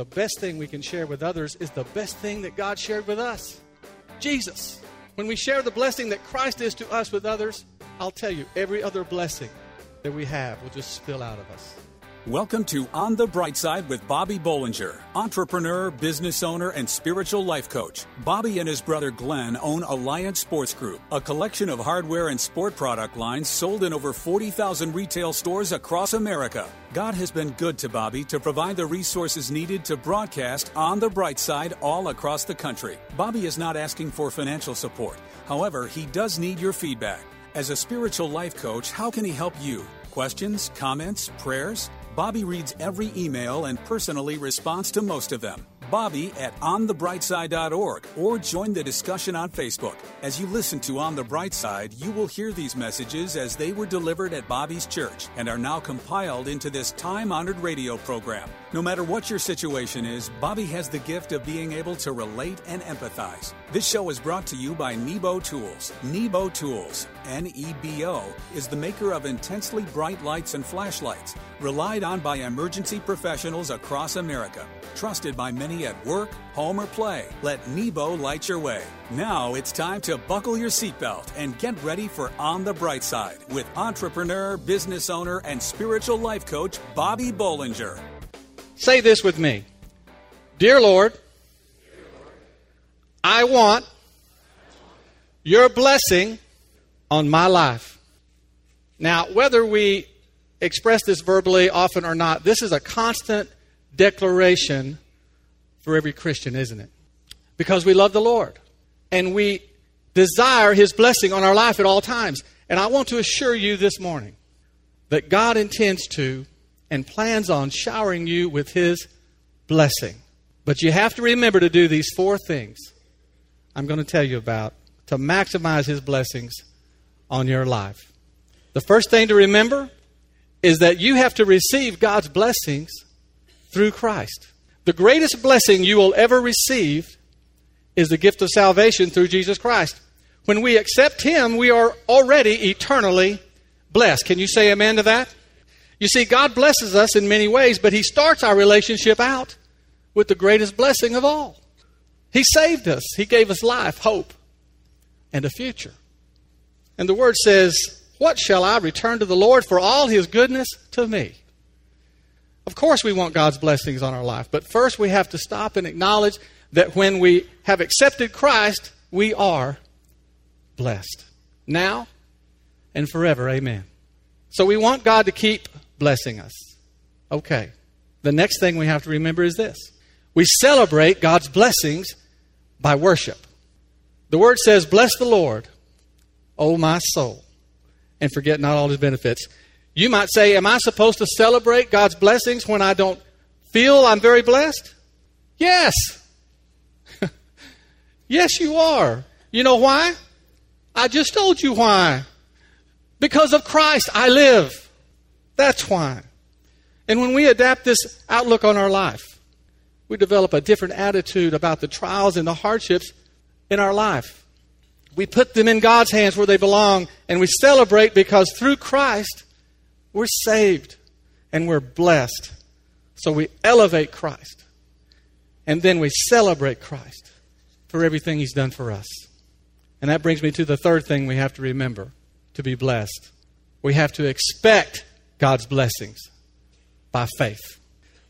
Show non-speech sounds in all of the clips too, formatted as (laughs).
the best thing we can share with others is the best thing that God shared with us Jesus. When we share the blessing that Christ is to us with others, I'll tell you, every other blessing that we have will just spill out of us. Welcome to On the Bright Side with Bobby Bollinger, entrepreneur, business owner, and spiritual life coach. Bobby and his brother Glenn own Alliance Sports Group, a collection of hardware and sport product lines sold in over 40,000 retail stores across America. God has been good to Bobby to provide the resources needed to broadcast On the Bright Side all across the country. Bobby is not asking for financial support. However, he does need your feedback. As a spiritual life coach, how can he help you? Questions, comments, prayers? Bobby reads every email and personally responds to most of them. Bobby at onthebrightside.org or join the discussion on Facebook. As you listen to On the Bright Side, you will hear these messages as they were delivered at Bobby's church and are now compiled into this time honored radio program. No matter what your situation is, Bobby has the gift of being able to relate and empathize. This show is brought to you by Nebo Tools. Nebo Tools, N E B O, is the maker of intensely bright lights and flashlights, relied on by emergency professionals across America. Trusted by many at work, home, or play. Let Nebo light your way. Now it's time to buckle your seatbelt and get ready for On the Bright Side with entrepreneur, business owner, and spiritual life coach Bobby Bollinger. Say this with me Dear Lord, I want your blessing on my life. Now, whether we express this verbally often or not, this is a constant declaration for every Christian, isn't it? Because we love the Lord and we desire His blessing on our life at all times. And I want to assure you this morning that God intends to and plans on showering you with His blessing. But you have to remember to do these four things I'm going to tell you about to maximize His blessings on your life. The first thing to remember is that you have to receive God's blessings through Christ. The greatest blessing you will ever receive is the gift of salvation through Jesus Christ. When we accept Him, we are already eternally blessed. Can you say amen to that? You see, God blesses us in many ways, but He starts our relationship out with the greatest blessing of all. He saved us, He gave us life, hope, and a future. And the Word says, What shall I return to the Lord for all His goodness to me? Of course, we want God's blessings on our life, but first we have to stop and acknowledge that when we have accepted Christ, we are blessed. Now and forever. Amen. So we want God to keep blessing us. Okay. The next thing we have to remember is this we celebrate God's blessings by worship. The word says, Bless the Lord, O my soul, and forget not all his benefits. You might say, Am I supposed to celebrate God's blessings when I don't feel I'm very blessed? Yes. (laughs) yes, you are. You know why? I just told you why. Because of Christ, I live. That's why. And when we adapt this outlook on our life, we develop a different attitude about the trials and the hardships in our life. We put them in God's hands where they belong, and we celebrate because through Christ, we're saved and we're blessed. So we elevate Christ. And then we celebrate Christ for everything He's done for us. And that brings me to the third thing we have to remember to be blessed. We have to expect God's blessings by faith.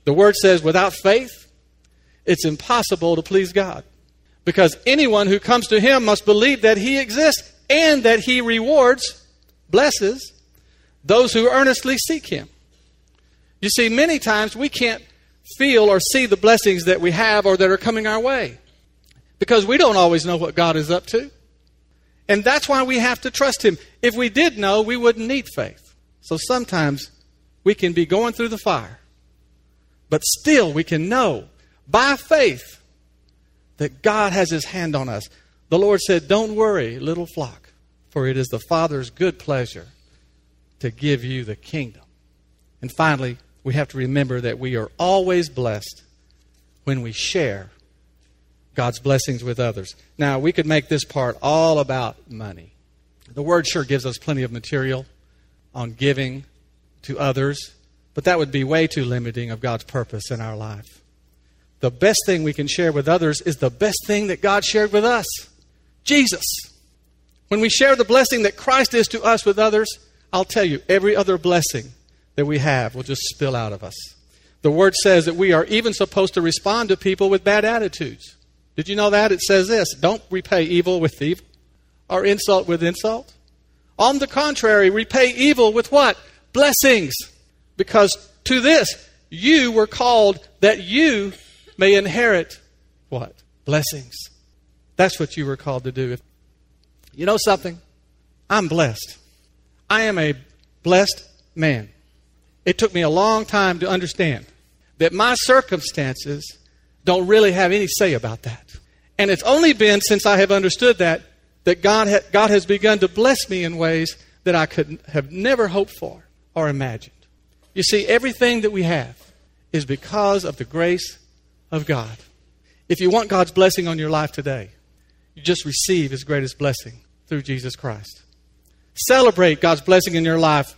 The Word says, without faith, it's impossible to please God. Because anyone who comes to Him must believe that He exists and that He rewards, blesses, those who earnestly seek Him. You see, many times we can't feel or see the blessings that we have or that are coming our way because we don't always know what God is up to. And that's why we have to trust Him. If we did know, we wouldn't need faith. So sometimes we can be going through the fire, but still we can know by faith that God has His hand on us. The Lord said, Don't worry, little flock, for it is the Father's good pleasure to give you the kingdom. And finally, we have to remember that we are always blessed when we share God's blessings with others. Now, we could make this part all about money. The Word sure gives us plenty of material on giving to others, but that would be way too limiting of God's purpose in our life. The best thing we can share with others is the best thing that God shared with us Jesus. When we share the blessing that Christ is to us with others, I'll tell you, every other blessing that we have will just spill out of us. The word says that we are even supposed to respond to people with bad attitudes. Did you know that? It says this don't repay evil with evil or insult with insult. On the contrary, repay evil with what? Blessings. Because to this you were called that you may inherit what? Blessings. That's what you were called to do. You know something? I'm blessed. I am a blessed man. It took me a long time to understand that my circumstances don't really have any say about that. And it's only been since I have understood that that God, ha- God has begun to bless me in ways that I could have never hoped for or imagined. You see, everything that we have is because of the grace of God. If you want God's blessing on your life today, you just receive His greatest blessing through Jesus Christ. Celebrate God's blessing in your life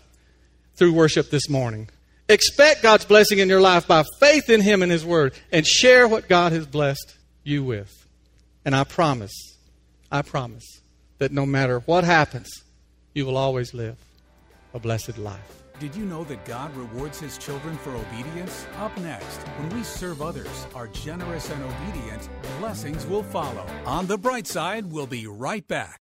through worship this morning. Expect God's blessing in your life by faith in Him and His Word and share what God has blessed you with. And I promise, I promise that no matter what happens, you will always live a blessed life. Did you know that God rewards his children for obedience? Up next, when we serve others, are generous and obedient, blessings will follow. On the bright side, we'll be right back.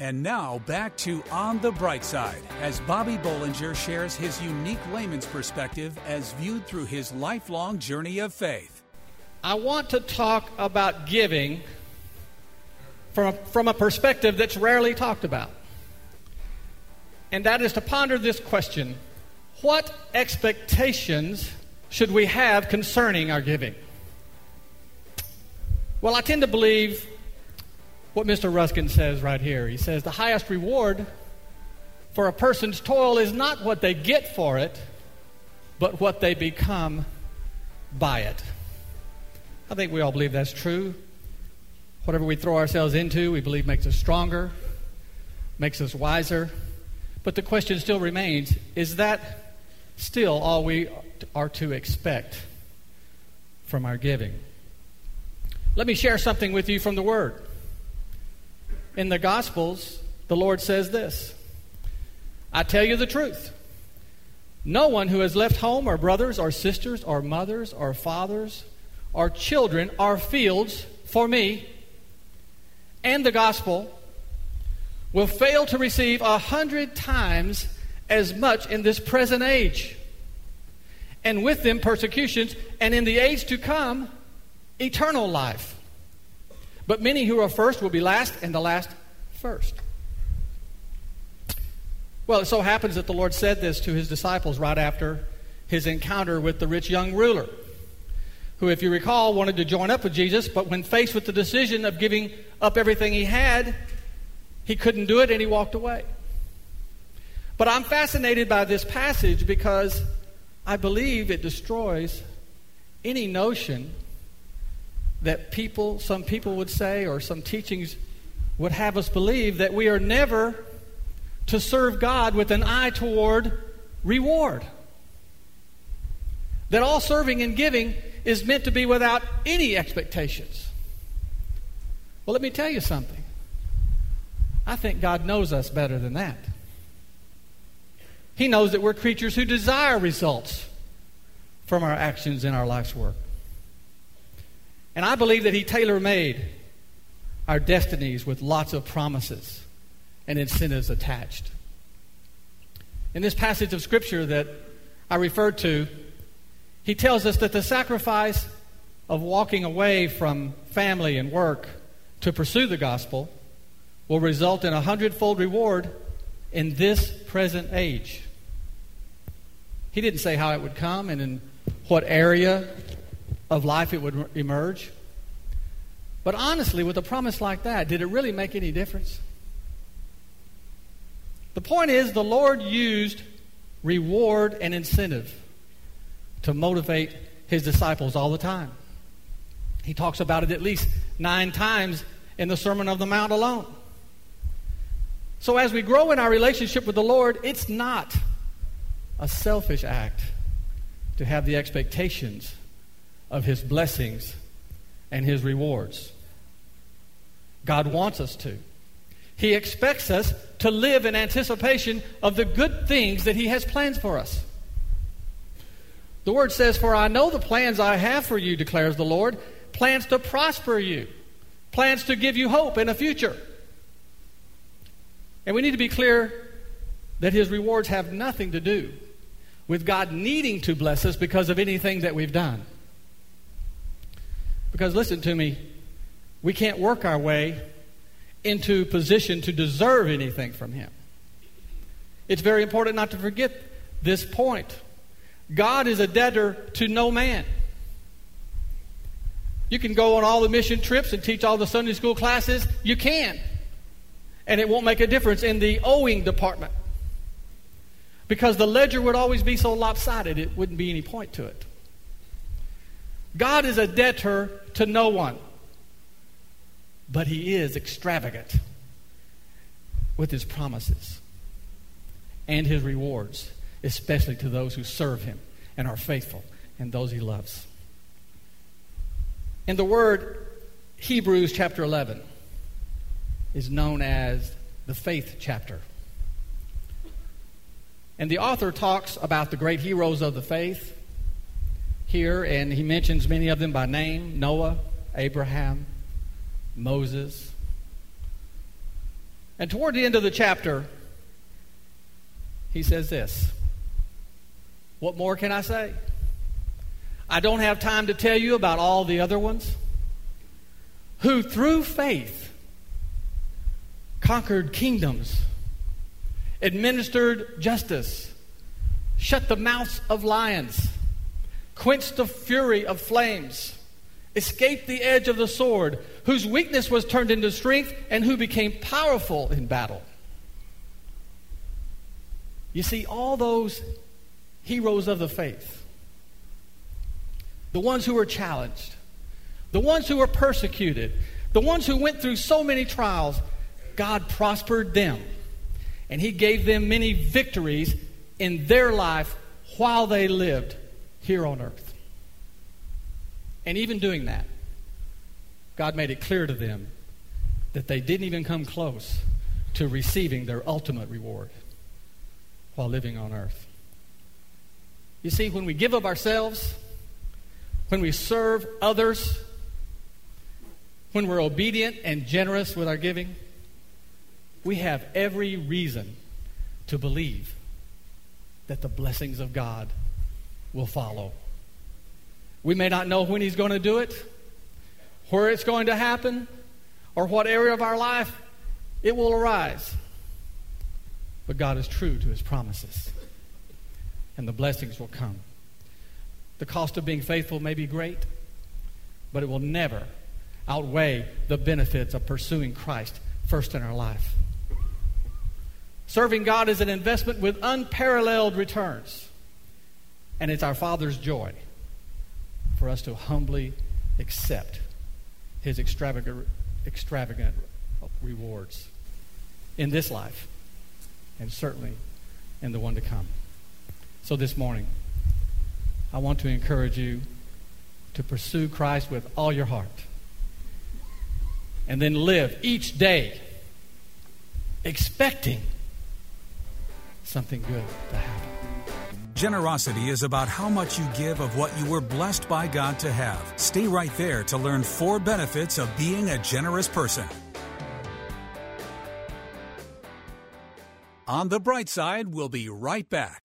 And now back to On the Bright Side as Bobby Bollinger shares his unique layman's perspective as viewed through his lifelong journey of faith. I want to talk about giving from a, from a perspective that's rarely talked about. And that is to ponder this question What expectations should we have concerning our giving? Well, I tend to believe what Mr. Ruskin says right here. He says the highest reward for a person's toil is not what they get for it, but what they become by it. I think we all believe that's true. Whatever we throw ourselves into, we believe makes us stronger, makes us wiser. But the question still remains is that still all we are to expect from our giving? Let me share something with you from the Word. In the Gospels, the Lord says this I tell you the truth. No one who has left home or brothers or sisters or mothers or fathers or children or fields for me and the gospel will fail to receive a hundred times as much in this present age, and with them persecutions, and in the age to come, eternal life. But many who are first will be last, and the last first. Well, it so happens that the Lord said this to his disciples right after his encounter with the rich young ruler, who, if you recall, wanted to join up with Jesus, but when faced with the decision of giving up everything he had, he couldn't do it and he walked away. But I'm fascinated by this passage because I believe it destroys any notion that people, some people would say, or some teachings would have us believe that we are never to serve God with an eye toward reward. That all serving and giving is meant to be without any expectations. Well, let me tell you something. I think God knows us better than that. He knows that we're creatures who desire results from our actions in our life's work. And I believe that He tailor made our destinies with lots of promises and incentives attached. In this passage of Scripture that I referred to, he tells us that the sacrifice of walking away from family and work to pursue the gospel will result in a hundredfold reward in this present age. He didn't say how it would come and in what area of life it would emerge. But honestly, with a promise like that, did it really make any difference? The point is, the Lord used reward and incentive to motivate his disciples all the time. He talks about it at least nine times in the Sermon of the Mount alone. So, as we grow in our relationship with the Lord, it's not a selfish act to have the expectations of His blessings and His rewards. God wants us to. He expects us to live in anticipation of the good things that He has plans for us. The Word says, For I know the plans I have for you, declares the Lord plans to prosper you, plans to give you hope and a future. And we need to be clear that His rewards have nothing to do with God needing to bless us because of anything that we've done. Because listen to me, we can't work our way into position to deserve anything from Him. It's very important not to forget this point. God is a debtor to no man. You can go on all the mission trips and teach all the Sunday school classes. You can and it won't make a difference in the owing department. Because the ledger would always be so lopsided, it wouldn't be any point to it. God is a debtor to no one, but He is extravagant with His promises and His rewards, especially to those who serve Him and are faithful and those He loves. In the word Hebrews chapter 11, is known as the faith chapter. And the author talks about the great heroes of the faith here, and he mentions many of them by name Noah, Abraham, Moses. And toward the end of the chapter, he says this What more can I say? I don't have time to tell you about all the other ones who, through faith, conquered kingdoms, administered justice, shut the mouths of lions, quenched the fury of flames, escaped the edge of the sword, whose weakness was turned into strength, and who became powerful in battle. You see, all those heroes of the faith, the ones who were challenged, the ones who were persecuted, the ones who went through so many trials, God prospered them. And He gave them many victories in their life while they lived here on earth. And even doing that, God made it clear to them that they didn't even come close to receiving their ultimate reward while living on earth. You see, when we give of ourselves, when we serve others, when we're obedient and generous with our giving, we have every reason to believe that the blessings of God will follow. We may not know when He's going to do it, where it's going to happen, or what area of our life it will arise. But God is true to His promises, and the blessings will come. The cost of being faithful may be great, but it will never outweigh the benefits of pursuing Christ first in our life. Serving God is an investment with unparalleled returns. And it's our Father's joy for us to humbly accept His extravagant, extravagant rewards in this life and certainly in the one to come. So this morning, I want to encourage you to pursue Christ with all your heart and then live each day expecting something good to happen. Generosity is about how much you give of what you were blessed by God to have. Stay right there to learn four benefits of being a generous person. On the bright side, we'll be right back.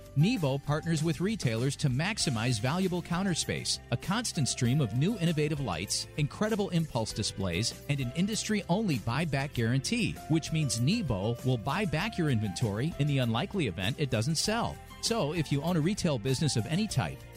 Nebo partners with retailers to maximize valuable counter space, a constant stream of new innovative lights, incredible impulse displays, and an industry only buyback guarantee, which means Nebo will buy back your inventory in the unlikely event it doesn't sell. So, if you own a retail business of any type,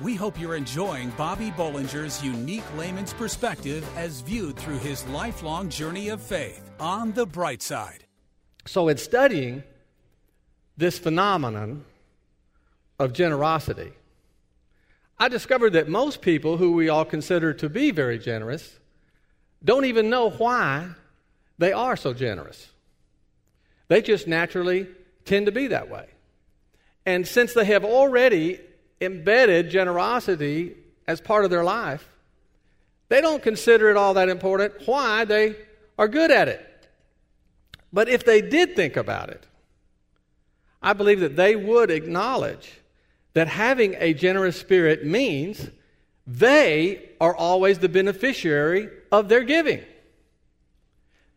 We hope you're enjoying Bobby Bollinger's unique layman's perspective as viewed through his lifelong journey of faith on the bright side. So, in studying this phenomenon of generosity, I discovered that most people who we all consider to be very generous don't even know why they are so generous. They just naturally tend to be that way. And since they have already embedded generosity as part of their life, they don't consider it all that important why they are good at it. But if they did think about it, I believe that they would acknowledge that having a generous spirit means they are always the beneficiary of their giving.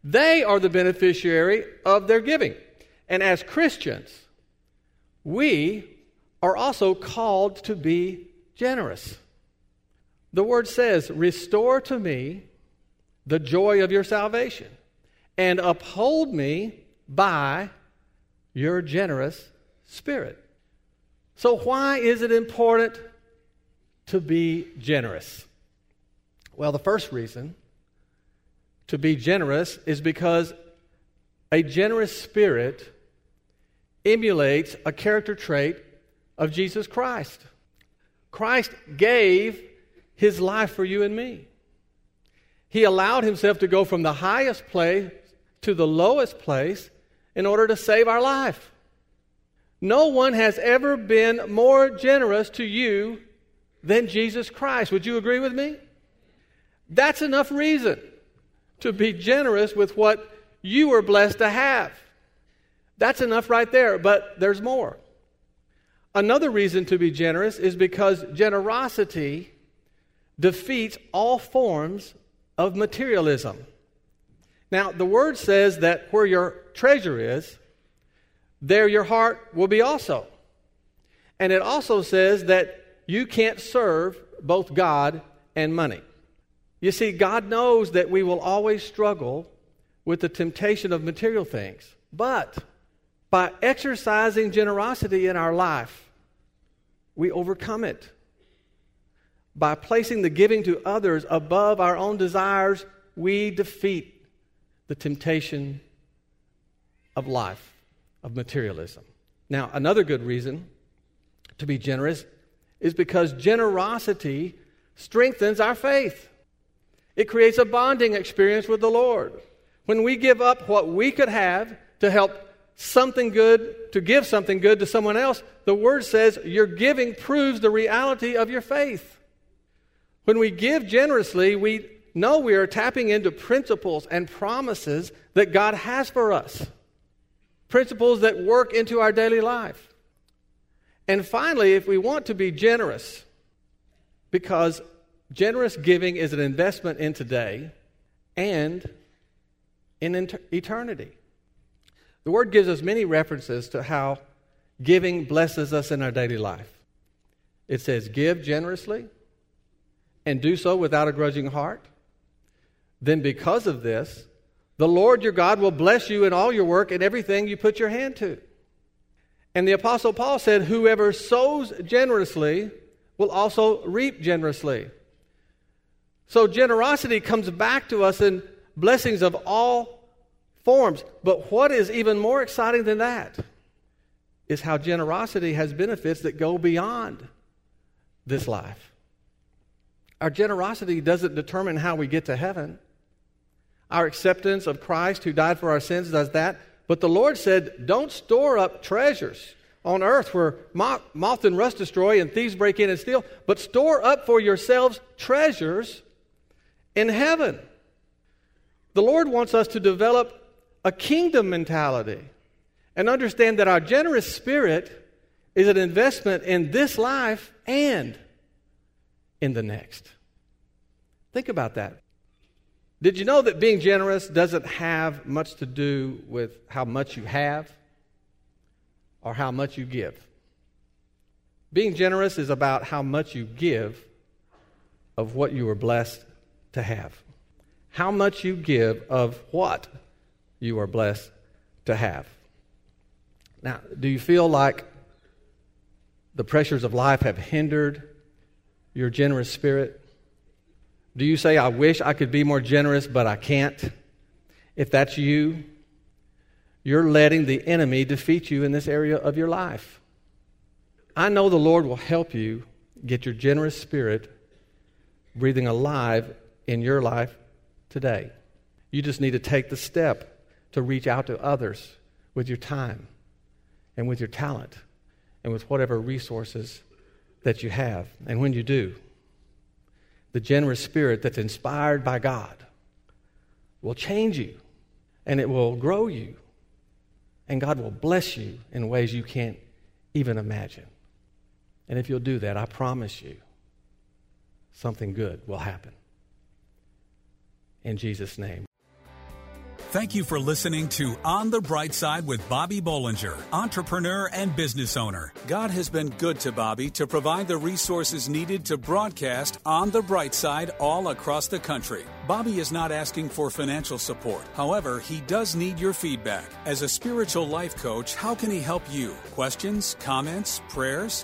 They are the beneficiary of their giving. And as Christians, we are also called to be generous. The word says, Restore to me the joy of your salvation and uphold me by your generous spirit. So, why is it important to be generous? Well, the first reason to be generous is because a generous spirit emulates a character trait of Jesus Christ. Christ gave his life for you and me. He allowed himself to go from the highest place to the lowest place in order to save our life. No one has ever been more generous to you than Jesus Christ. Would you agree with me? That's enough reason to be generous with what you were blessed to have. That's enough right there, but there's more. Another reason to be generous is because generosity defeats all forms of materialism. Now, the word says that where your treasure is, there your heart will be also. And it also says that you can't serve both God and money. You see, God knows that we will always struggle with the temptation of material things. But by exercising generosity in our life, we overcome it. By placing the giving to others above our own desires, we defeat the temptation of life, of materialism. Now, another good reason to be generous is because generosity strengthens our faith. It creates a bonding experience with the Lord. When we give up what we could have to help something good, to give something good to someone else, the word says your giving proves the reality of your faith. When we give generously, we know we are tapping into principles and promises that God has for us, principles that work into our daily life. And finally, if we want to be generous, because generous giving is an investment in today and in eternity. The Word gives us many references to how giving blesses us in our daily life. It says, Give generously and do so without a grudging heart. Then, because of this, the Lord your God will bless you in all your work and everything you put your hand to. And the Apostle Paul said, Whoever sows generously will also reap generously. So generosity comes back to us in blessings of all forms. But what is even more exciting than that is how generosity has benefits that go beyond this life. Our generosity doesn't determine how we get to heaven. Our acceptance of Christ who died for our sins does that. But the Lord said, don't store up treasures on earth where moth and rust destroy and thieves break in and steal, but store up for yourselves treasures in heaven. The Lord wants us to develop a kingdom mentality and understand that our generous spirit is an investment in this life and in the next. Think about that. Did you know that being generous doesn't have much to do with how much you have or how much you give? Being generous is about how much you give of what you were blessed to have. How much you give of what you are blessed to have. Now, do you feel like the pressures of life have hindered your generous spirit? Do you say, I wish I could be more generous, but I can't? If that's you, you're letting the enemy defeat you in this area of your life. I know the Lord will help you get your generous spirit breathing alive in your life today. You just need to take the step to reach out to others with your time and with your talent and with whatever resources that you have. And when you do, the generous spirit that's inspired by God will change you and it will grow you. And God will bless you in ways you can't even imagine. And if you'll do that, I promise you, something good will happen. In Jesus' name. Thank you for listening to On the Bright Side with Bobby Bollinger, entrepreneur and business owner. God has been good to Bobby to provide the resources needed to broadcast On the Bright Side all across the country. Bobby is not asking for financial support. However, he does need your feedback. As a spiritual life coach, how can he help you? Questions, comments, prayers?